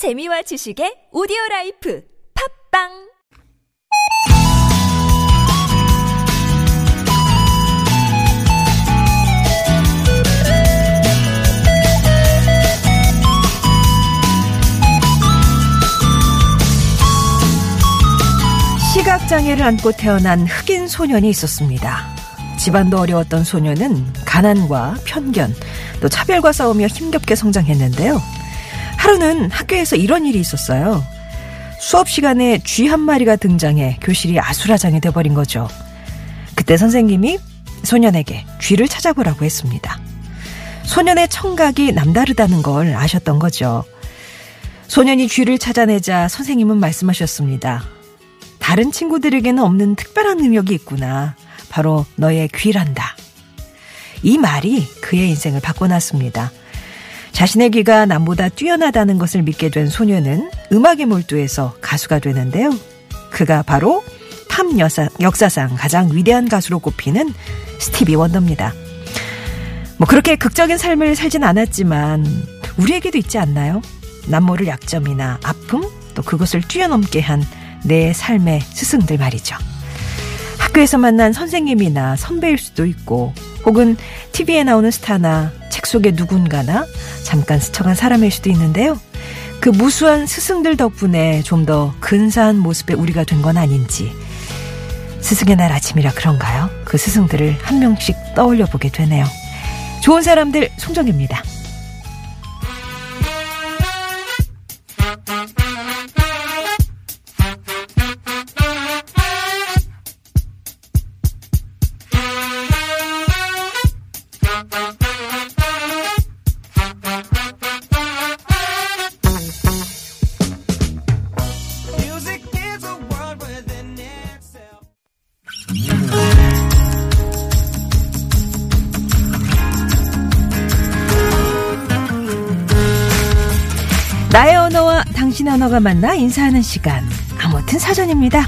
재미와 지식의 audio life 팟빵 시각장애를 안고 태어난 흑인 소년이 있었습니다. 집안도 어려웠던 소년은 가난과 편견, 또 차별과 싸우며 힘겹게 성장했는데요. 하루는 학교에서 이런 일이 있었어요. 수업 시간에 쥐 한 마리가 등장해 교실이 아수라장이 돼버린 거죠. 그때 선생님이 소년에게 쥐를 찾아보라고 했습니다. 소년의 청각이 남다르다는 걸 아셨던 거죠. 소년이 쥐를 찾아내자 선생님은 말씀하셨습니다. 다른 친구들에게는 없는 특별한 능력이 있구나. 바로 너의 귀란다. 이 말이 그의 인생을 바꿔놨습니다. 자신의 귀가 남보다 뛰어나다는 것을 믿게 된 소녀는 음악에 몰두해서 가수가 되는데요. 그가 바로 팝 여사, 역사상 가장 위대한 가수로 꼽히는 스티비 원더입니다. 뭐 그렇게 극적인 삶을 살진 않았지만 우리에게도 있지 않나요? 남모를 약점이나 아픔 또 그것을 뛰어넘게 한 내 삶의 스승들 말이죠. 학교에서 만난 선생님이나 선배일 수도 있고 혹은 TV에 나오는 스타나 책 속의 누군가나 잠깐 스쳐간 사람일 수도 있는데요. 그 무수한 스승들 덕분에 좀 더 근사한 모습의 우리가 된 건 아닌지 스승의 날 아침이라 그런가요? 그 스승들을 한 명씩 떠올려 보게 되네요. 좋은 사람들 송정입니다. 당신 언어가 만나 인사하는 시간. 아무튼 사전입니다.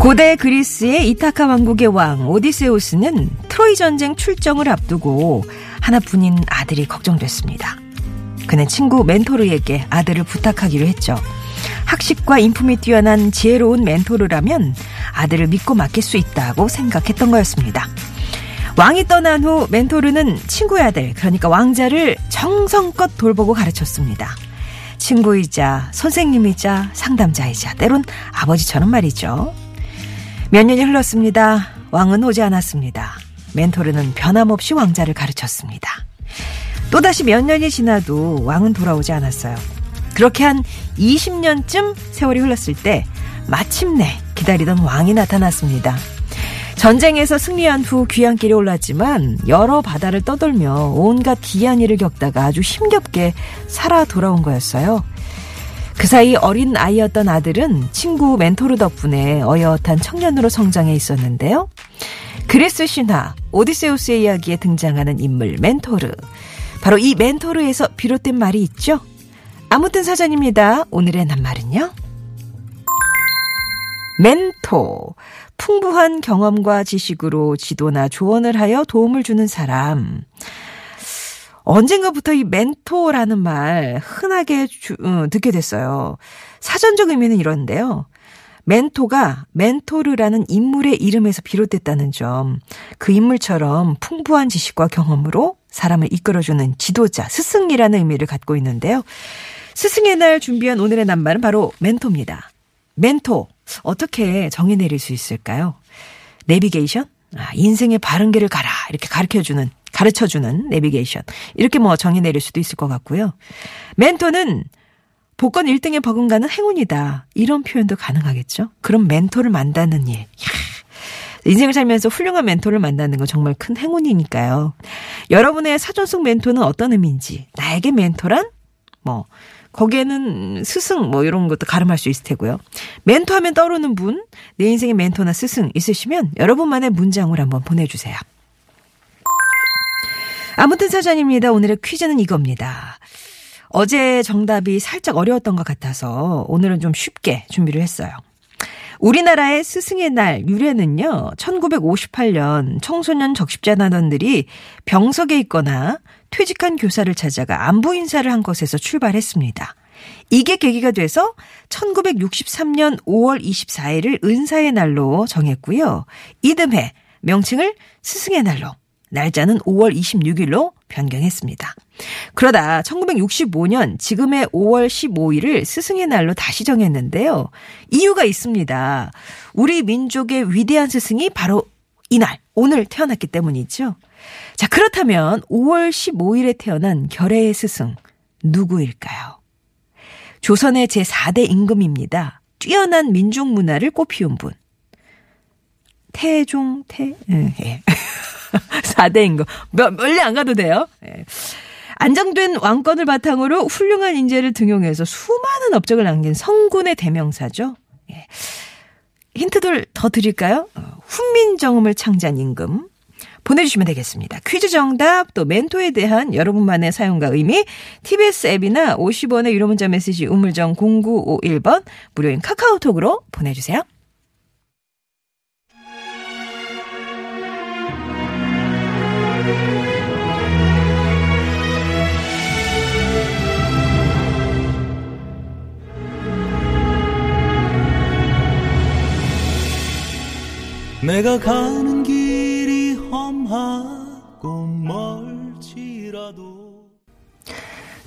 고대 그리스의 이타카 왕국의 왕 오디세우스는 트로이 전쟁 출정을 앞두고 하나뿐인 아들이 걱정됐습니다. 그는 친구 멘토르에게 아들을 부탁하기로 했죠. 학식과 인품이 뛰어난 지혜로운 멘토르라면 아들을 믿고 맡길 수 있다고 생각했던 거였습니다. 왕이 떠난 후 멘토르는 친구의 아들, 그러니까 왕자를 정성껏 돌보고 가르쳤습니다. 친구이자 선생님이자 상담자이자 때론 아버지처럼 말이죠. 몇 년이 흘렀습니다. 왕은 오지 않았습니다. 멘토르는 변함없이 왕자를 가르쳤습니다. 또다시 몇 년이 지나도 왕은 돌아오지 않았어요. 그렇게 한 20년쯤 세월이 흘렀을 때 마침내 기다리던 왕이 나타났습니다. 전쟁에서 승리한 후 귀향길에 올랐지만 여러 바다를 떠돌며 온갖 기이한 일을 겪다가 아주 힘겹게 살아 돌아온 거였어요. 그 사이 어린 아이였던 아들은 친구 멘토르 덕분에 어엿한 청년으로 성장해 있었는데요. 그리스 신화 오디세우스의 이야기에 등장하는 인물 멘토르. 바로 이 멘토르에서 비롯된 말이 있죠. 아무튼 사전입니다. 오늘의 낱말은요. 멘토. 풍부한 경험과 지식으로 지도나 조언을 하여 도움을 주는 사람. 언젠가부터 이 멘토라는 말 흔하게 주, 어, 듣게 됐어요. 사전적 의미는 이런데요. 멘토가 멘토르라는 인물의 이름에서 비롯됐다는 점. 그 인물처럼 풍부한 지식과 경험으로 사람을 이끌어주는 지도자, 스승이라는 의미를 갖고 있는데요. 스승의 날 준비한 오늘의 낱말은 바로 멘토입니다. 멘토. 어떻게 정의 내릴 수 있을까요? 내비게이션? 아, 인생의 바른 길을 가라. 이렇게 가르쳐 주는, 가르쳐 주는 내비게이션. 이렇게 뭐 정의 내릴 수도 있을 것 같고요. 멘토는 복권 1등에 버금가는 행운이다. 이런 표현도 가능하겠죠? 그럼 멘토를 만나는 일. 이야, 인생을 살면서 훌륭한 멘토를 만나는 건 정말 큰 행운이니까요. 여러분의 사전 속 멘토는 어떤 의미인지, 나에게 멘토란? 뭐, 거기에는 스승 뭐 이런 것도 가름할 수 있을 테고요. 멘토 하면 떠오르는 분, 내 인생의 멘토나 스승 있으시면 여러분만의 문장을 한번 보내주세요. 아무튼 사전입니다. 오늘의 퀴즈는 이겁니다. 어제 정답이 살짝 어려웠던 것 같아서 오늘은 좀 쉽게 준비를 했어요. 우리나라의 스승의 날 유래는요, 1958년 청소년 적십자 단원들이 병석에 있거나 퇴직한 교사를 찾아가 안부 인사를 한 것에서 출발했습니다. 이게 계기가 돼서 1963년 5월 24일을 은사의 날로 정했고요. 이듬해 명칭을 스승의 날로, 날짜는 5월 26일로 변경했습니다. 그러다 1965년 지금의 5월 15일을 스승의 날로 다시 정했는데요. 이유가 있습니다. 우리 민족의 위대한 스승이 바로 이날, 오늘 태어났기 때문이죠. 자, 그렇다면 5월 15일에 태어난 결의의 스승, 누구일까요? 조선의 제4대 임금입니다. 뛰어난 민족 문화를 꽃피운 분. 태종, 태, 예, 예. 4대 임금. 몇, 멀리 안 가도 돼요. 예. 안정된 왕권을 바탕으로 훌륭한 인재를 등용해서 수많은 업적을 남긴 성군의 대명사죠. 예. 힌트들 더 드릴까요? 어, 훈민정음을 창제한 임금. 보내주시면 되겠습니다. 퀴즈 정답 또 멘토에 대한 여러분만의 사용과 의미 TBS 앱이나 50원의 유료 문자 메시지 우물정 0951번 무료인 카카오톡으로 보내주세요. 내가 가는 길이 험하고 멀지라도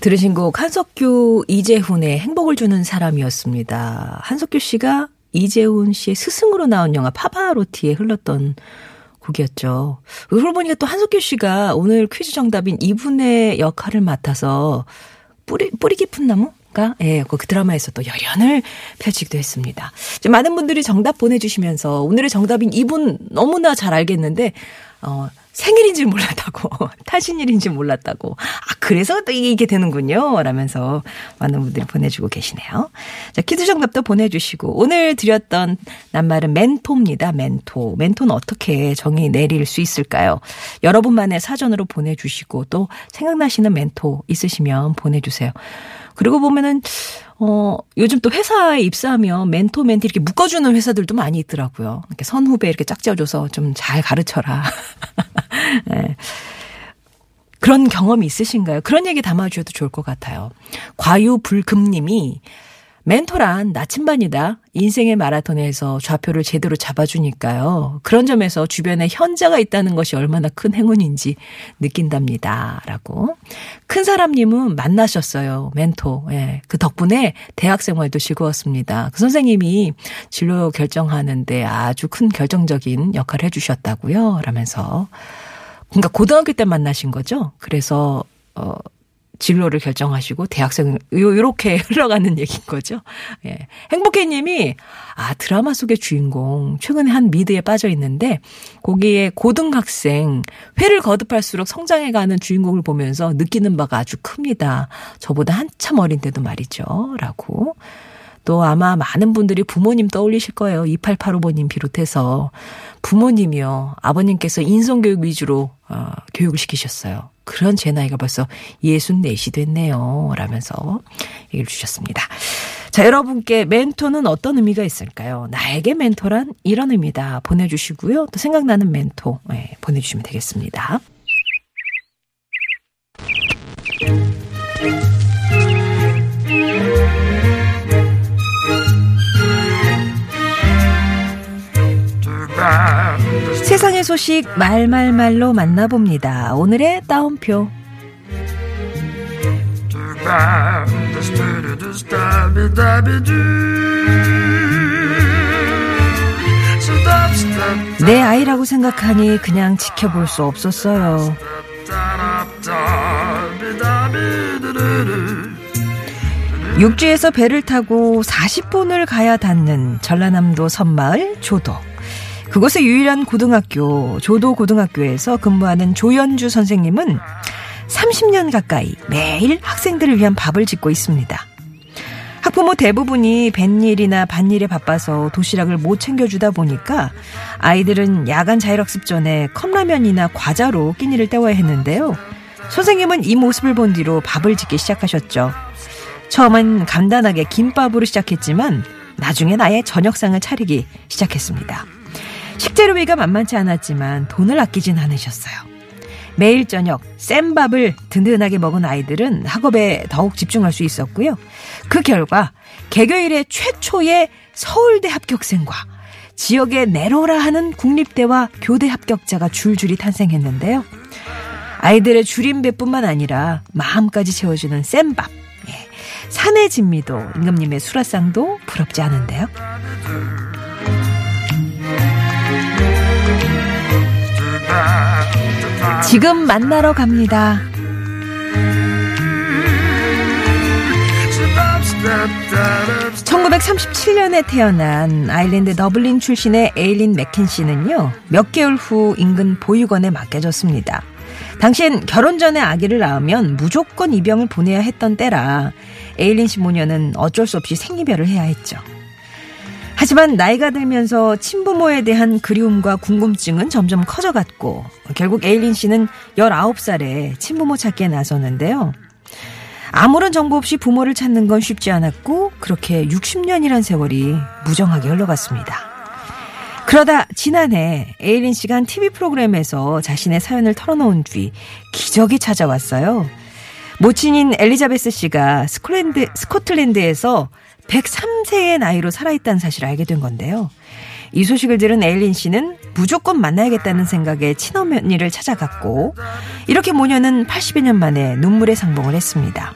들으신 곡 한석규 이재훈의 행복을 주는 사람이었습니다. 한석규 씨가 이재훈 씨의 스승으로 나온 영화 파바로티에 흘렀던 곡이었죠. 그러고 보니까 또 한석규 씨가 오늘 퀴즈 정답인 이분의 역할을 맡아서 뿌리, 뿌리 깊은 나무 가, 예, 그 드라마에서 또 열연을 펼치기도 했습니다. 좀 많은 분들이 정답 보내주시면서 오늘의 정답인 이분 너무나 잘 알겠는데, 어, 생일인지 몰랐다고, 타신일인지 몰랐다고. 아, 그래서 또 이게 되는군요. 라면서 많은 분들이 보내주고 계시네요. 자, 퀴즈 정답도 보내주시고, 오늘 드렸던 낱말은 멘토입니다. 멘토. 멘토는 어떻게 정의 내릴 수 있을까요? 여러분만의 사전으로 보내주시고, 또 생각나시는 멘토 있으시면 보내주세요. 그리고 보면은, 어, 요즘 또 회사에 입사하면 멘토, 멘티 이렇게 묶어주는 회사들도 많이 있더라고요. 이렇게 선후배 이렇게 짝지어줘서 좀 잘 가르쳐라. 네. 그런 경험이 있으신가요? 그런 얘기 담아주셔도 좋을 것 같아요. 과유불급님이 멘토란 나침반이다. 인생의 마라톤에서 좌표를 제대로 잡아주니까요. 그런 점에서 주변에 현자가 있다는 것이 얼마나 큰 행운인지 느낀답니다. 라고. 큰 사람님은 만나셨어요. 멘토. 예. 그 덕분에 대학 생활도 즐거웠습니다. 그 선생님이 진로 결정하는데 아주 큰 결정적인 역할을 해주셨다고요. 라면서. 그러니까 고등학교 때 만나신 거죠. 그래서, 어, 진로를 결정하시고 대학생 요 요렇게 흘러가는 얘기인 거죠. 예. 행복해 님이 아, 드라마 속의 주인공 최근에 한 미드에 빠져 있는데 거기에 고등학생 회를 거듭할수록 성장해 가는 주인공을 보면서 느끼는 바가 아주 큽니다. 저보다 한참 어린데도 말이죠. 라고 또 아마 많은 분들이 부모님 떠올리실 거예요. 2885번님 비롯해서 부모님이요. 아버님께서 인성교육 위주로 어, 교육을 시키셨어요. 그런 제 나이가 벌써 64시 됐네요. 라면서 얘기를 주셨습니다. 자, 여러분께 멘토는 어떤 의미가 있을까요? 나에게 멘토란 이런 의미다. 보내주시고요. 또 생각나는 멘토 네, 보내주시면 되겠습니다. 세상의 소식 말말말로 만나봅니다. 오늘의 따옴표. 내 아이라고 생각하니 그냥 지켜볼 수 없었어요. 육지에서 배를 타고 40분을 가야 닿는 전라남도 섬마을 조도. 그곳의 유일한 고등학교, 조도 고등학교에서 근무하는 조연주 선생님은 30년 가까이 매일 학생들을 위한 밥을 짓고 있습니다. 학부모 대부분이 뱃일이나 밭일에 바빠서 도시락을 못 챙겨주다 보니까 아이들은 야간 자율학습 전에 컵라면이나 과자로 끼니를 때워야 했는데요. 선생님은 이 모습을 본 뒤로 밥을 짓기 시작하셨죠. 처음엔 간단하게 김밥으로 시작했지만 나중에 나의 저녁상을 차리기 시작했습니다. 식재료비가 만만치 않았지만 돈을 아끼진 않으셨어요. 매일 저녁 센 밥을 든든하게 먹은 아이들은 학업에 더욱 집중할 수 있었고요. 그 결과 개교 이래 최초의 서울대 합격생과 지역의 내로라 하는 국립대와 교대 합격자가 줄줄이 탄생했는데요. 아이들의 줄임배뿐만 아니라 마음까지 채워주는 센밥. 예. 산의 진미도 임금님의 수라상도 부럽지 않은데요. 지금 만나러 갑니다. 1937년에 태어난 아일랜드 더블린 출신의 에일린 맥켄시는요, 몇 개월 후 인근 보육원에 맡겨졌습니다. 당시엔 결혼 전에 아기를 낳으면 무조건 입양을 보내야 했던 때라 에일린 씨 모녀는 어쩔 수 없이 생이별을 해야 했죠. 하지만 나이가 들면서 친부모에 대한 그리움과 궁금증은 점점 커져갔고 결국 에일린 씨는 19살에 친부모 찾기에 나섰는데요. 아무런 정보 없이 부모를 찾는 건 쉽지 않았고 그렇게 60년이란 세월이 무정하게 흘러갔습니다. 그러다 지난해 에일린 씨가 한 TV 프로그램에서 자신의 사연을 털어놓은 뒤 기적이 찾아왔어요. 모친인 엘리자베스 씨가 스코틀랜드, 스코틀랜드에서 103세의 나이로 살아있다는 사실을 알게 된 건데요. 이 소식을 들은 에일린 씨는 무조건 만나야겠다는 생각에 친어머니를 찾아갔고 이렇게 모녀는 80여 년 만에 눈물의 상봉을 했습니다.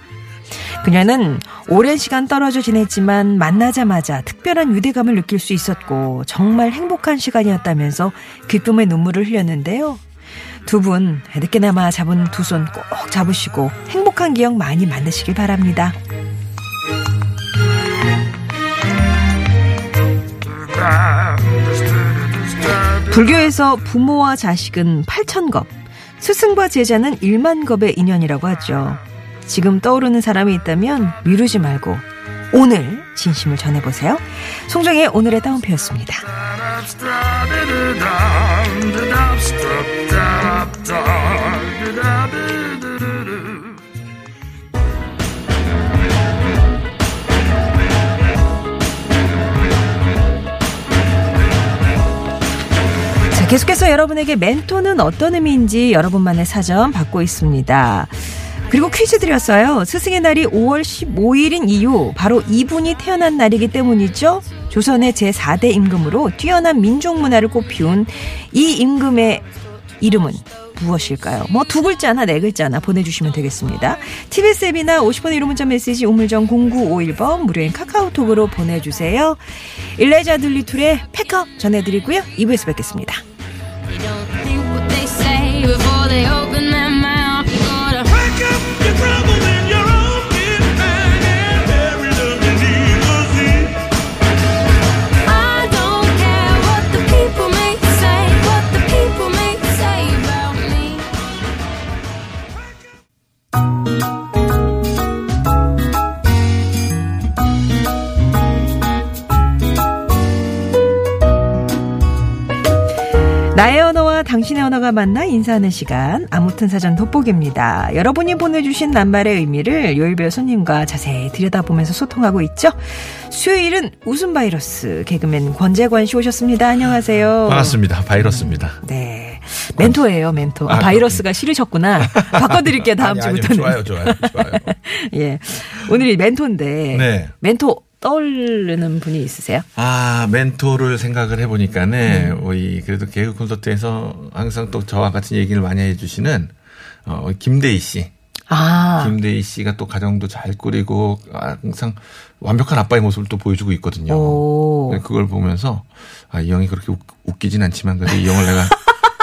그녀는 오랜 시간 떨어져 지냈지만 만나자마자 특별한 유대감을 느낄 수 있었고 정말 행복한 시간이었다면서 기쁨의 눈물을 흘렸는데요. 두 분 늦게나마 잡은 두 손 꼭 잡으시고 행복한 기억 많이 만드시길 바랍니다. 불교에서 부모와 자식은 8천 겁, 스승과 제자는 1만 겁의 인연이라고 하죠. 지금 떠오르는 사람이 있다면 미루지 말고 오늘 진심을 전해보세요. 송정의 오늘의 따옴표였습니다. 계속해서 여러분에게 멘토는 어떤 의미인지 여러분만의 사전 받고 있습니다. 그리고 퀴즈 드렸어요. 스승의 날이 5월 15일인 이유 바로 이분이 태어난 날이기 때문이죠. 조선의 제4대 임금으로 뛰어난 민족 문화를 꽃피운 이 임금의 이름은 무엇일까요? 뭐 두 글자나 네 글자나 보내주시면 되겠습니다. TBS 앱이나 50번의 1호 문자 메시지 우물정 0951번 무료인 카카오톡으로 보내주세요. 일레자 들리툴의 패커 전해드리고요. 2부에서 뵙겠습니다. they all 당신의 언어가 만나 인사하는 시간 아무튼 사전 돋보기입니다. 여러분이 보내주신 낱말의 의미를 요일별 손님과 자세히 들여다보면서 소통하고 있죠. 수요일은 웃음 바이러스 개그맨 권재관 씨 오셨습니다. 안녕하세요. 반갑습니다. 바이러스입니다. 네. 멘토예요, 멘토. 아, 아, 바이러스가 싫으셨구나. 바꿔드릴게요, 다음 아니, 주부터는. 좋아요, 좋아요, 좋아요. 예. 오늘이 멘토인데. 네. 멘토 떠오르는 분이 있으세요? 아, 멘토를 생각을 해보니까는, 어, 이, 그래도 개그 콘서트에서 항상 또 저와 같은 얘기를 많이 해주시는, 어, 김대희 씨. 아. 김대희 씨가 또 가정도 잘 꾸리고, 아, 항상 완벽한 아빠의 모습을 또 보여주고 있거든요. 오. 네, 그걸 보면서, 아, 이 형이 그렇게 웃, 웃기진 않지만, 그래도 이 형을 내가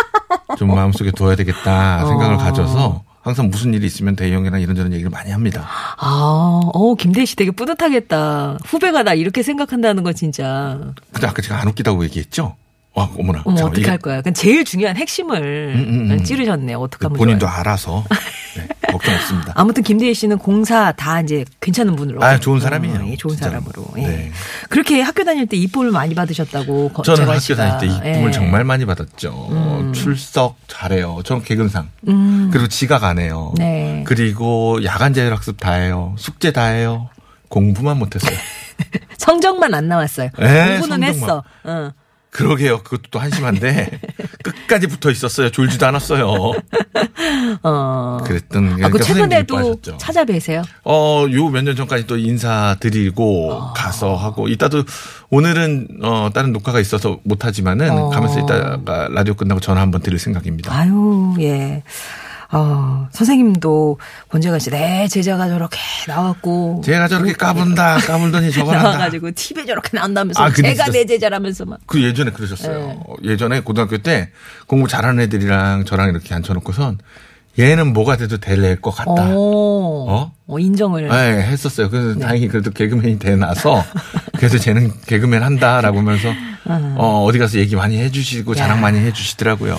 좀 마음속에 둬야 되겠다 생각을 어. 가져서, 항상 무슨 일이 있으면 대희 형이랑 이런저런 얘기를 많이 합니다. 아, 어, 김대희 씨 되게 뿌듯하겠다. 후배가 나 이렇게 생각한다는 거 진짜. 근데 아까 제가 안 웃기다고 얘기했죠? 와, 어머나. 어머, 어떡할 이게 거야. 그냥 제일 중요한 핵심을 음, 음. 찌르셨네. 어떡하면 본인도 좋아요. 알아서 네, 걱정 없습니다. 아무튼 김대희 씨는 공사 다 이제 괜찮은 분으로. 아, 좋은 사람이에요. 어, 예, 좋은 진짜로. 사람으로. 예. 네. 그렇게 학교 다닐 때 이쁨을 많이 받으셨다고. 거- 저는 학교 씨가. 다닐 때 이쁨을 예. 정말 많이 받았죠. 음. 출석 잘해요. 저는 개근상. 음. 그리고 지각 안 해요. 네. 그리고 야간 자율 학습 다 해요. 숙제 다 해요. 공부만 못했어요. 성적만 안 나왔어요. 에, 공부는 성적만. 했어. 어. 그러게요. 그것도 또 한심한데 끝까지 붙어 있었어요. 졸지도 않았어요. 어. 그랬던 아, 그 그러니까 최근에도. 찾아뵈세요. 어, 요 몇 년 전까지 또 인사드리고 아. 가서 하고 이따도 오늘은 어 다른 녹화가 있어서 못 하지만은 어. 가면서 이따가 라디오 끝나고 전화 한번 드릴 생각입니다. 아유, 예. 어, 선생님도 본재가 씨, 내 제자가 저렇게 나왔고. 제가 저렇게 까분다 까불더니 저걸 한다. 나와가지고 TV에 저렇게 나온다면서 아, 제가 내 제자라면서 막. 그 예전에 그러셨어요. 예전에 고등학교 때 공부 잘하는 애들이랑 저랑 이렇게 앉혀놓고선 얘는 뭐가 돼도 될 것 같다. 어, 어? 어, 인정을. 네, 했었어요. 그래서 네. 다행히 그래도 개그맨이 돼나서 그래서 쟤는 개그맨 한다라고 하면서 어, 어디 가서 얘기 많이 해주시고 자랑 야. 많이 해주시더라고요.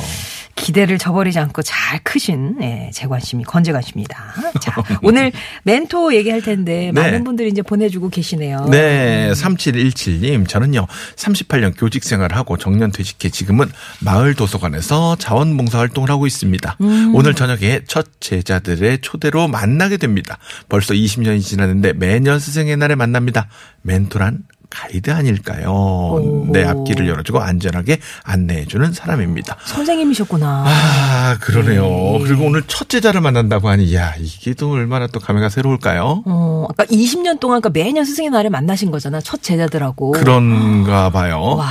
기대를 저버리지 않고 잘 크신 예, 재관심이 건재관심입니다. 자, 오늘 멘토 얘기할 텐데 네. 많은 분들이 이제 보내주고 계시네요. 네, 3717님. 저는요, 38년 교직 생활을 하고 정년 퇴직해 지금은 마을 도서관에서 자원봉사 활동을 하고 있습니다. 음. 오늘 저녁에 첫 제자들의 초대로 만나게 됩니다. 벌써 20년이 지났는데 매년 스승의 날에 만납니다. 멘토란 가이드 아닐까요? 내 앞길을 열어주고 안전하게 안내해주는 사람입니다. 선생님이셨구나. 아, 그러네요. 네. 그리고 오늘 첫 제자를 만난다고 하니, 야, 이게 또 얼마나 또 감회가 새로울까요? 어, 아까 20년 동안 그러니까 매년 스승의 날에 만나신 거잖아. 첫 제자들하고. 그런가 봐요. 와,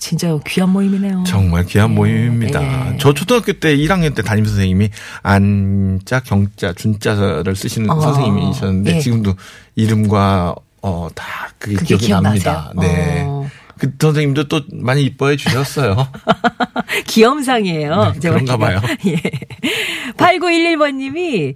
진짜 귀한 모임이네요. 정말 귀한 모임입니다. 네. 저 초등학교 때 1학년 때 담임 선생님이 안자, 경자, 준자를 쓰시는 어. 선생님이셨는데 예. 지금도 이름과 어, 다 그게, 그게 기억이 기억나세요? 납니다. 네. 어. 그 선생님도 또 많이 이뻐해 주셨어요. 귀염상이에요. 네, 그런가 봐요. 예. 8911번님이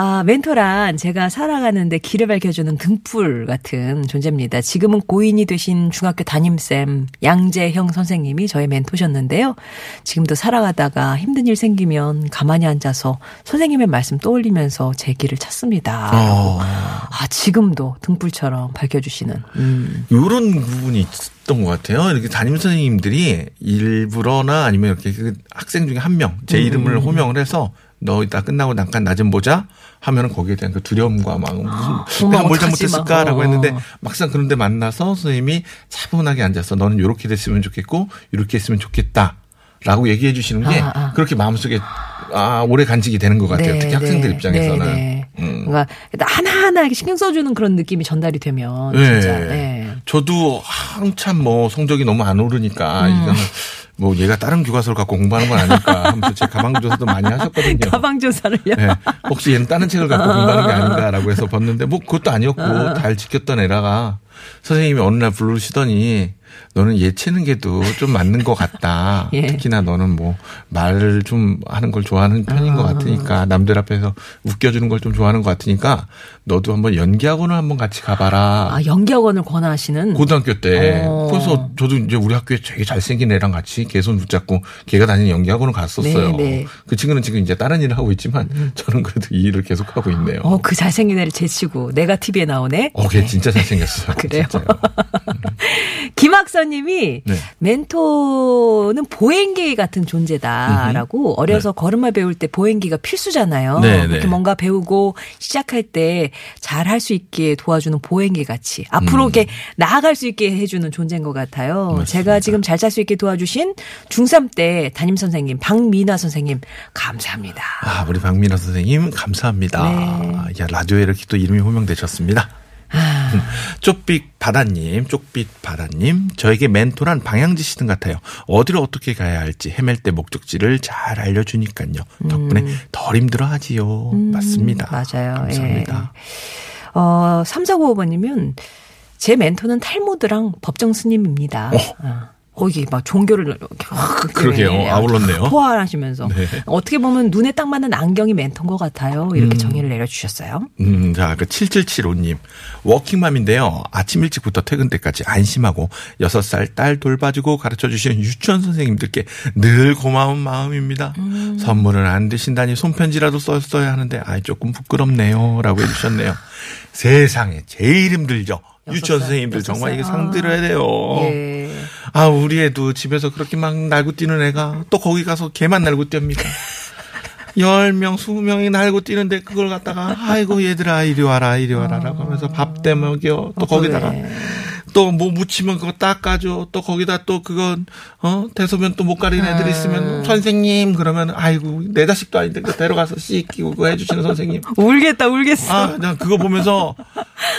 아, 멘토란 제가 살아가는데 길을 밝혀주는 등불 같은 존재입니다. 지금은 고인이 되신 중학교 담임쌤 양재형 선생님이 저의 멘토셨는데요. 지금도 살아가다가 힘든 일 생기면 가만히 앉아서 선생님의 말씀 떠올리면서 제 길을 찾습니다. 어. 아, 지금도 등불처럼 밝혀주시는. 음. 요런 부분이 있었던 것 같아요. 이렇게 담임 선생님들이 일부러나 아니면 이렇게 그 학생 중에 한 명, 음. 제 이름을 호명을 해서 너 이따 끝나고 잠깐 나 좀 보자 하면은 거기에 대한 그 두려움과 막 무슨 어머, 내가 뭘 잘못했을까라고 막. 했는데 어. 막상 그런데 만나서 선생님이 차분하게 앉아서 너는 이렇게 됐으면 좋겠고 이렇게 했으면 좋겠다 라고 얘기해 주시는 게 아, 아. 그렇게 마음속에 아 오래 간직이 되는 것 같아요. 특히 학생들 입장에서는. 네, 네. 음. 뭔가 하나하나 이렇게 신경 써주는 그런 느낌이 전달이 되면 진짜. 네. 저도 한참 뭐 성적이 너무 안 오르니까 음. 이거는 뭐 얘가 다른 교과서를 갖고 공부하는 건 아닐까 하면서 제 가방 조사도 많이 하셨거든요. 가방 조사를요. 네. 혹시 얘는 다른 책을 갖고 공부하는 게 아닌가라고 해서 봤는데 뭐 그것도 아니었고 잘 지켰던 애라가 선생님이 어느 날 부르시더니 너는 게도 좀 맞는 것 같다. 예. 특히나 너는 뭐 말을 좀 하는 걸 좋아하는 편인 것 같으니까 남들 앞에서 웃겨주는 걸 좀 좋아하는 것 같으니까 너도 한번 연기학원을 한번 같이 가봐라. 아, 연기학원을 권하시는. 고등학교 때. 어. 그래서 저도 이제 우리 학교에 되게 잘생긴 애랑 같이 개손 붙잡고 걔가 다니는 연기학원을 갔었어요. 네, 네. 그 친구는 지금 이제 다른 일을 하고 있지만 저는 그래도 이 일을 계속 하고 있네요. 어, 그 잘생긴 애를 제치고 내가 TV에 나오네. 어, 걔 진짜 잘생겼어요. 그 래요? 진짜요. 김학선님이 네. 멘토는 보행기 같은 존재다라고 어려서 걸음마 배울 때 보행기가 필수잖아요. 네, 그렇게 네. 뭔가 배우고 시작할 때 잘 할 수 있게 도와주는 보행기 같이 앞으로 이렇게 나아갈 수 있게 해주는 존재인 것 같아요. 음. 맞습니다. 제가 지금 잘 살 수 있게 도와주신 중3 때 담임 선생님 박미나 선생님 감사합니다. 아, 우리 박민아 선생님 감사합니다. 네. 야, 라디오에 이렇게 또 이름이 호명되셨습니다. 아. 음, 쪽빛 바다님, 쪽빛 바다님, 저에게 멘토란 방향 지시등 같아요. 어디로 어떻게 가야 할지 헤맬 때 목적지를 잘 알려주니까요. 덕분에 덜 힘들어하지요. 맞습니다. 음. 맞아요. 감사합니다. 예. 어, 3495번님은 제 멘토는 탈무드랑 법정 스님입니다. 어. 거기 막 종교를 그러게요. 네, 아울렀네요. 포괄하시면서 네. 어떻게 보면 눈에 딱 맞는 안경이 멘토인 것 같아요. 이렇게 음. 정의를 내려주셨어요. 음, 자, 그 7775님. 워킹맘인데요. 아침 일찍부터 퇴근 때까지 안심하고 6살 딸 돌봐주고 가르쳐 주시는 유치원 선생님들께 늘 고마운 마음입니다. 음. 선물은 안 드신다니 손편지라도 썼어야 하는데, 아이, 조금 부끄럽네요. 라고 해주셨네요. 세상에 제일 힘들죠. 유치원 살, 선생님들 정말 살. 이게 상 드려야 돼요. 예. 아, 우리 애도 집에서 그렇게 막 날고 뛰는 애가 또 거기 가서 걔만 날고 뜁니다. 10명, 20명이 날고 뛰는데 그걸 갖다가 아이고 얘들아 이리 와라 이리 와라 라고 하면서 밥 대먹여 또 거기다가 그래. 또 뭐 묻히면 그거 닦아줘 또 거기다 또 그건 어 대소변 또 못 가리는 애들 아. 있으면 선생님 그러면 아이고 내 자식도 아닌데 그거 데려가서 씻기고 그거 해주시는 선생님 울겠다 울겠어. 아, 난 그거 보면서,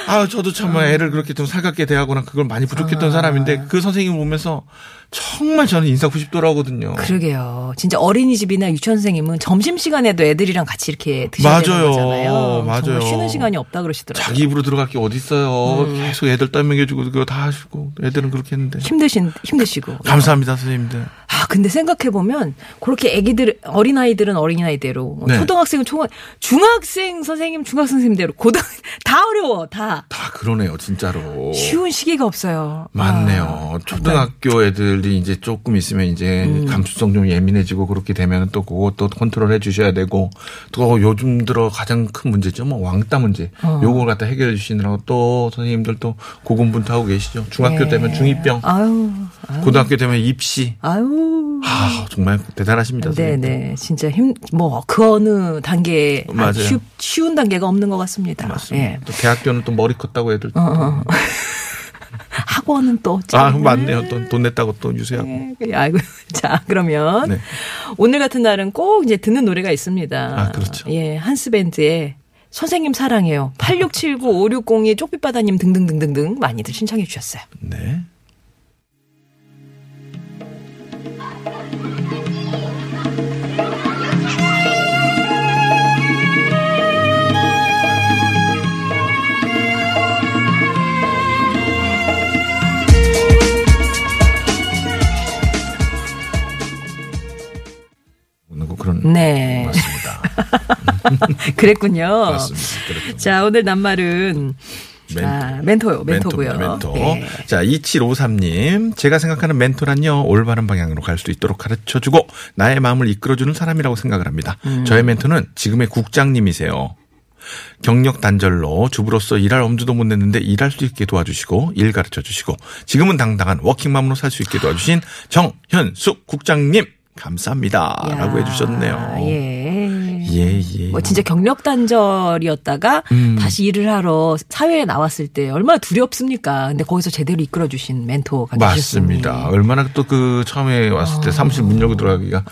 아, 저도 참 애를 그렇게 좀 살갑게 대하거나 그걸 많이 부족했던 사람인데 그 선생님을 보면서 정말 저는 인사 90도라거든요. 그러게요. 진짜 어린이집이나 유치원 선생님은 점심 시간에도 애들이랑 같이 이렇게 드셔야 되는 맞아요. 거잖아요. 맞아요. 쉬는 시간이 없다 그러시더라고요. 자기 입으로 들어갈 게 어딨어요. 음. 계속 애들 떠먹여주고 그거 다 하시고 애들은 그렇게 했는데. 힘드신 힘드시고. 감사합니다, 선생님들. 아 근데 생각해 보면 그렇게 애기들 어린 아이들은 어린 아이대로 뭐 네. 초등학생은 초 중학생 선생님 중학생 선생님대로 고등 다 어려워 다 다 그러네요, 진짜로. 쉬운 시기가 없어요. 맞네요. 아, 초등학교 애들 이 이제 조금 있으면 이제 음. 감수성 좀 예민해지고 그렇게 되면 또 그것도 컨트롤 해 주셔야 되고 또 요즘 들어 가장 큰 문제죠. 뭐 왕따 문제. 어. 요걸 갖다 해결해 주시느라고 또 선생님들 또 고군분투하고 계시죠. 중학교 네. 되면 중이병, 아유 아유 고등학교 되면 입시. 아유. 아, 정말 대단하십니다. 선생님들. 네네 진짜 힘 뭐 그 어느 단계에 맞아요. 쉬, 쉬운 단계가 없는 것 같습니다. 맞습니다. 예. 또 대학교는 또 머리 컸다고 애들. 어, 어. 학원은 또 아. 맞네요. 또 돈 냈다고 또 유세하고. 네, 아이고 자 그러면 네. 오늘 같은 날은 꼭 이제 듣는 노래가 있습니다. 아, 그렇죠. 예, 한스 밴드의 선생님 사랑해요. 8679 5602 쪽빛바다님 등등등등등 많이들 신청해 주셨어요. 네. 네, 맞습니다. 그랬군요. 맞습니다. 그렇군요. 자 오늘 낱말은 멘토. 아, 멘토요, 멘토고요. 멘토. 네. 자, 2753님. 제가 생각하는 멘토란요, 올바른 방향으로 갈 수 있도록 가르쳐 주고, 나의 마음을 이끌어주는 사람이라고 생각을 합니다. 음. 저의 멘토는 지금의 국장님이세요. 경력 단절로 주부로서 일할 엄두도 못 냈는데 일할 수 있게 도와주시고, 일 가르쳐 주시고, 지금은 당당한 워킹맘으로 살 수 있게 도와주신 정현숙 국장님, 감사합니다. 야, 라고 해주셨네요. 예. 예, 예. 뭐 진짜 경력 단절이었다가 음. 다시 일을 하러 사회에 나왔을 때 얼마나 두렵습니까? 근데 거기서 제대로 이끌어 주신 멘토가 맞습니다. 되셨습니다. 얼마나 또 그 처음에 왔을 때 사무실 문 열고 들어가기가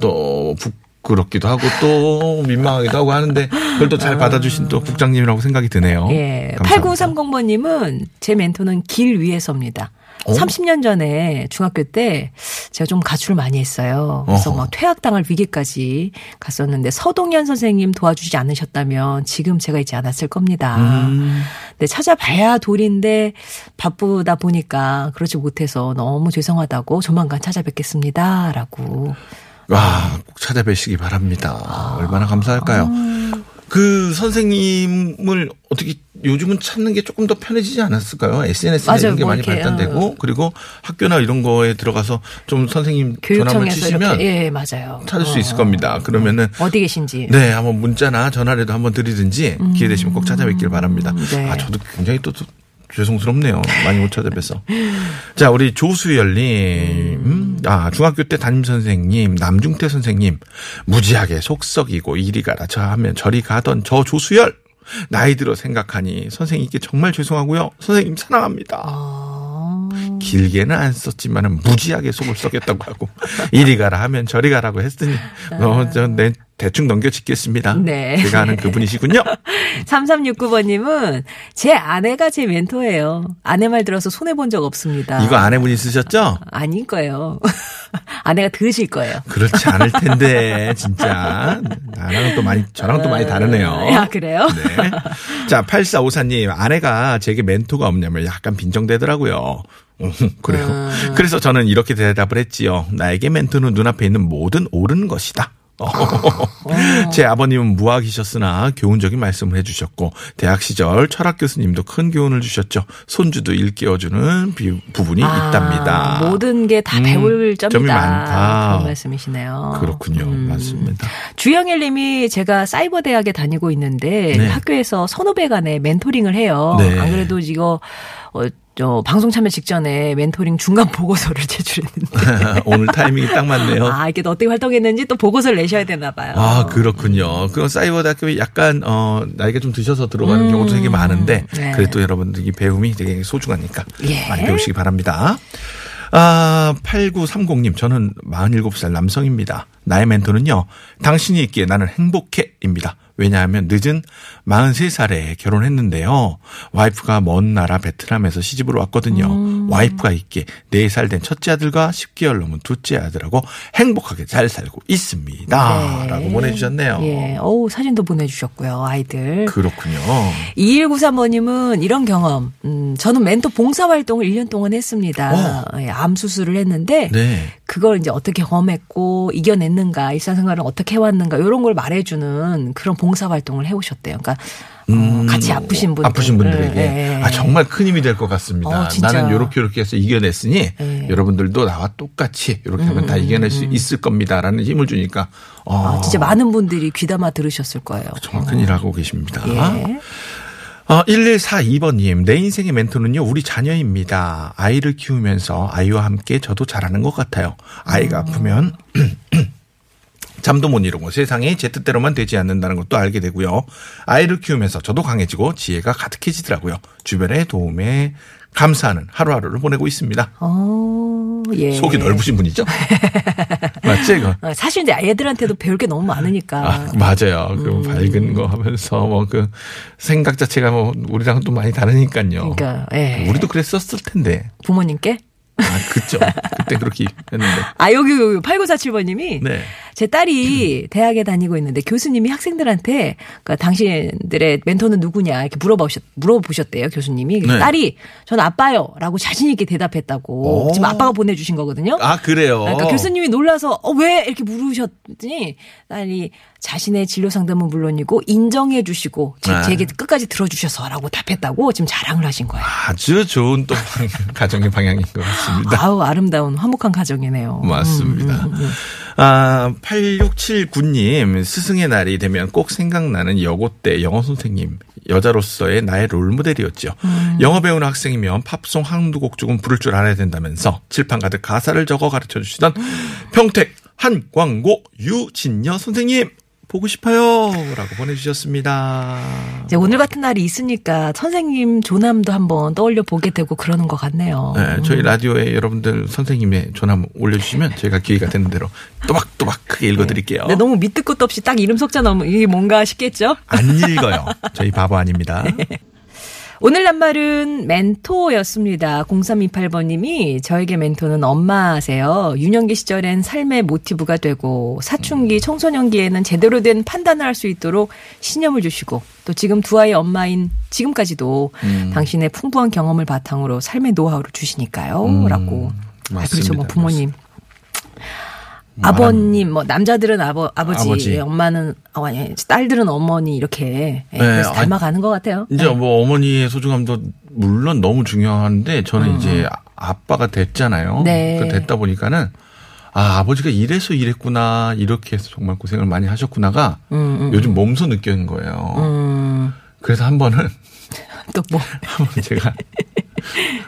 또 부끄럽기도 하고 또 민망하기도 하고 하는데 그걸 또 잘 받아주신 또 국장님이라고 생각이 드네요. 예. 감사합니다. 8930번님은 제 멘토는 길 위에서입니다. 어? 30년 전에 중학교 때 제가 좀 가출을 많이 했어요. 그래서 어허. 막 퇴학당할 위기까지 갔었는데 서동현 선생님 도와주지 않으셨다면 지금 제가 있지 않았을 겁니다. 음. 근데 찾아봐야 돌인데 바쁘다 보니까 그렇지 못해서 너무 죄송하다고 조만간 찾아뵙겠습니다. 라고. 와, 꼭 찾아뵈시기 바랍니다. 아. 얼마나 감사할까요? 그 선생님을 어떻게 요즘은 찾는 게 조금 더 편해지지 않았을까요? SNS나 맞아요. 이런 게 뭐 많이 발달되고 그리고 학교나 이런 거에 들어가서 좀 선생님 교육청에서 치시면 이렇게. 예, 맞아요. 찾을 수 어. 있을 겁니다. 그러면은 어디 계신지. 네, 한번 문자나 전화라도 한번 드리든지 기회 되시면 꼭 찾아뵙길 바랍니다. 네. 아, 저도 굉장히 또, 또 죄송스럽네요. 많이 못 찾아뵈서. 자, 우리 조수열님, 음, 아, 중학교 때 담임 선생님, 남중태 선생님, 무지하게 속썩이고 이리 가라 저 하면 저리 가던 저 조수열! 나이 들어 생각하니 선생님께 정말 죄송하고요. 선생님 사랑합니다. 아. 길게는 안 썼지만은 무지하게 속을 썩였다고 하고 이리 가라 하면 저리 가라고 했으니 어, 저내 대충 넘겨짓겠습니다. 네. 제가 아는 그분이시군요. 3369번님은 제 아내가 제 멘토예요. 아내 말 들어서 손해본 적 없습니다. 이거 아내분이 쓰셨죠? 아닐 거예요. 아내가 들으실 거예요. 그렇지 않을 텐데 진짜 나랑은 또 많이 저랑 또 많이 다르네요. 아, 그래요? 네. 자, 8454님, 아내가 제게 멘토가 없냐면 약간 빈정대더라고요. 음, 그래요. 그래서 저는 이렇게 대답을 했지요. 나에게 멘토는 눈앞에 있는 모든 옳은 것이다. 제 아버님은 무학이셨으나 교훈적인 말씀을 해주셨고 대학 시절 철학 교수님도 큰 교훈을 주셨죠. 손주도 일깨워주는 비- 부분이 아, 있답니다. 모든 게다 음, 배울 점이다. 점이 많다. 그런 말씀이시네요. 그렇군요. 음. 맞습니다. 주영일 님이 제가 사이버 대학에 다니고 있는데 네. 학교에서 선후배 간에 멘토링을 해요. 네. 안 그래도 이거 어, 저 방송 참여 직전에 멘토링 중간 보고서를 제출했는데 오늘 타이밍이 딱 맞네요. 아 이게 어떻게 활동했는지 또 보고서를 내셔야 되나 봐요. 아, 그렇군요. 그 사이버 대학교에 약간, 어, 나이가 좀 드셔서 들어가는 경우도 되게 많은데, 음. 네. 그래도 여러분들 이 배움이 되게 소중하니까 예. 많이 배우시기 바랍니다. 아, 8930님, 저는 47살 남성입니다. 나의 멘토는요, 당신이 있기에 나는 행복해, 입니다. 왜냐하면 늦은 43살에 결혼했는데요. 와이프가 먼 나라 베트남에서 시집으로 왔거든요. 음. 와이프가 있기에 4살 된 첫째 아들과 10개월 넘은 둘째 아들하고 행복하게 잘 살고 있습니다. 네. 라고 보내주셨네요. 예, 어우 사진도 보내주셨고요 아이들. 그렇군요. 2193번님은 이런 경험, 음, 저는 멘토 봉사활동을 1년 동안 했습니다. 예, 암 수술을 했는데, 네. 그걸 이제 어떻게 경험했고, 이겨 냈는가, 일상생활을 어떻게 해왔는가, 이런 걸 말해주는 그런 봉사활동을 해오셨대요. 그러니까, 어, 같이 아프신 분들. 음, 아프신 분들에게 예, 예. 아 정말 큰 힘이 될 것 같습니다. 어. 나는 요렇게 요렇게 해서 이겨냈으니 예. 여러분들도 나와 똑같이 이렇게 하면 다 이겨낼 수 있을 겁니다라는 힘을 주니까 어, 음, 아, 진짜 많은 분들이 귀담아 들으셨을 거예요. 정말 큰일 하고 계십니다. 예. 어, 1142번님, 내 인생의 멘토는요, 우리 자녀입니다. 아이를 키우면서 아이와 함께 저도 자라는 것 같아요. 아이가 아프면, 잠도 못 이루고 세상에 제 뜻대로만 되지 않는다는 것도 알게 되고요. 아이를 키우면서 저도 강해지고 지혜가 가득해지더라고요. 주변의 도움에 감사하는 하루하루를 보내고 있습니다. 어, 예. 속이 넓으신 분이죠? 맞지, 이거? 어, 사실 이제 애들한테도 배울 게 너무 많으니까. 아, 맞아요. 그 음. 밝은 거 하면서 뭐 그 생각 자체가 뭐 우리랑은 또 많이 다르니까요. 그러니까, 예. 우리도 그랬었을 텐데. 부모님께? 아, 그죠. 그때 그렇게 했는데. 아, 여기, 여기 8947번님이 네. 제 딸이 대학에 다니고 있는데 교수님이 학생들한테 그러니까 당신들의 멘토는 누구냐 이렇게 물어보셨, 물어보셨대요 교수님이. 네. 딸이 저는 아빠요 라고 자신 있게 대답했다고 오. 지금 아빠가 보내주신 거거든요. 아, 그래요. 그러니까 교수님이 놀라서 어, 왜 이렇게 물으셨더니 딸이 자신의 진로 상담은 물론이고 인정해 주시고 제, 네. 제게 끝까지 들어주셔서 라고 답했다고 지금 자랑을 하신 거예요. 아주 좋은 또 방- 가정의 방향인 것 같습니다. 아우 아름다운 화목한 가정이네요. 맞습니다. 아, 8679님, 스승의 날이 되면 꼭 생각나는 여고 때 영어 선생님, 여자로서의 나의 롤모델이었죠. 영어 배우는 학생이면 팝송 한두 곡 조금 부를 줄 알아야 된다면서 칠판 가득 가사를 적어 가르쳐 주시던 평택 한광고 유진여 선생님, 보고 싶어요. 라고 보내주셨습니다. 이제 오늘 같은 날이 있으니까 선생님 조남도 한번 떠올려 보게 되고 그러는 것 같네요. 네, 저희 라디오에 여러분들 선생님의 전화 올려주시면 저희가 기회가 되는 대로 또박또박 크게 읽어드릴게요. 근데 너무 밑도 끝도 없이 딱 이름 석자 넣으면 이게 뭔가 싶겠죠? 안 읽어요. 저희 바보 아닙니다. 오늘 낱말은 멘토였습니다. 0328번님이 저에게 멘토는 엄마세요. 유년기 시절엔 삶의 모티브가 되고 사춘기, 청소년기에는 제대로 된 판단을 할 수 있도록 신념을 주시고 또 지금 두 아이의 엄마인 지금까지도 당신의 풍부한 경험을 바탕으로 삶의 노하우를 주시니까요. 음, 라고. 아, 그렇죠. 뭐 맞습니다. 부모님. 아버님, 뭐 남자들은 아버 아버지, 아버지. 엄마는 어, 아니 딸들은 어머니 이렇게 예, 네, 그래서 아니, 닮아가는 것 같아요. 이제 뭐 어머니의 소중함도 물론 너무 중요한데 저는 이제 아- 아빠가 됐잖아요. 음. 네. 그 됐다 보니까는 아 아버지가 이래서 이랬구나 이렇게 해서 정말 고생을 많이 하셨구나가 요즘 몸소 느끼는 거예요. 음, 그래서 한 번은 또 뭐. 한 번 제가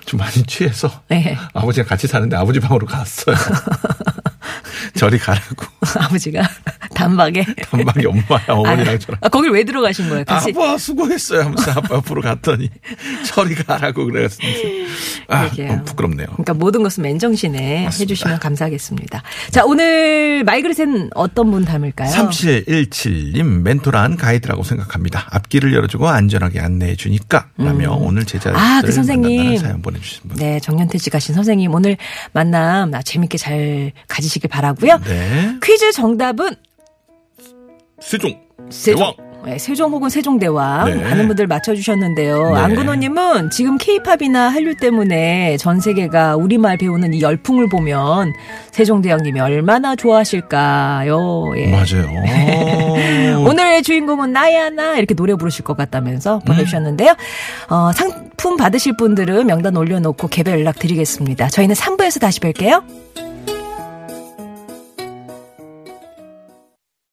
좀 많이 취해서 네. 아버지랑 같이 사는데 아버지 방으로 갔어요. 저리 가라고. 아버지가 단박에. 단박에 엄마야 어머니랑 저랑. 아, 거길 왜 들어가신 거예요? 같이. 아빠 수고했어요 하면서 아빠 앞으로 갔더니 저리 가라고 그래갔는데 아. 너무 부끄럽네요. 그러니까 모든 것은 맨정신에 맞습니다. 해주시면 감사하겠습니다. 자, 오늘 말그릇엔 어떤 분 닮을까요? 3717님 멘토란 가이드라고 생각합니다. 앞길을 열어주고 안전하게 안내해 주니까 라며 오늘 제자들 아, 그 선생님. 사연 보내주신 분. 네, 정년퇴 씨 가신 선생님 오늘 만남 아, 재밌게 잘 가지 시길 바라고요. 네. 퀴즈 정답은 세종 세종. 대왕. 네, 세종 혹은 세종대왕 네. 많은 분들 맞춰주셨는데요. 네. 안근호님은 지금 케이팝이나 한류 때문에 전 세계가 우리말 배우는 이 열풍을 보면 세종대왕님이 얼마나 좋아하실까요? 예. 맞아요. 오늘의 주인공은 나야 나 이렇게 노래 부르실 것 같다면서 보내주셨는데요. 어, 상품 받으실 분들은 명단 올려놓고 개별 연락 드리겠습니다. 저희는 3부에서 다시 뵐게요.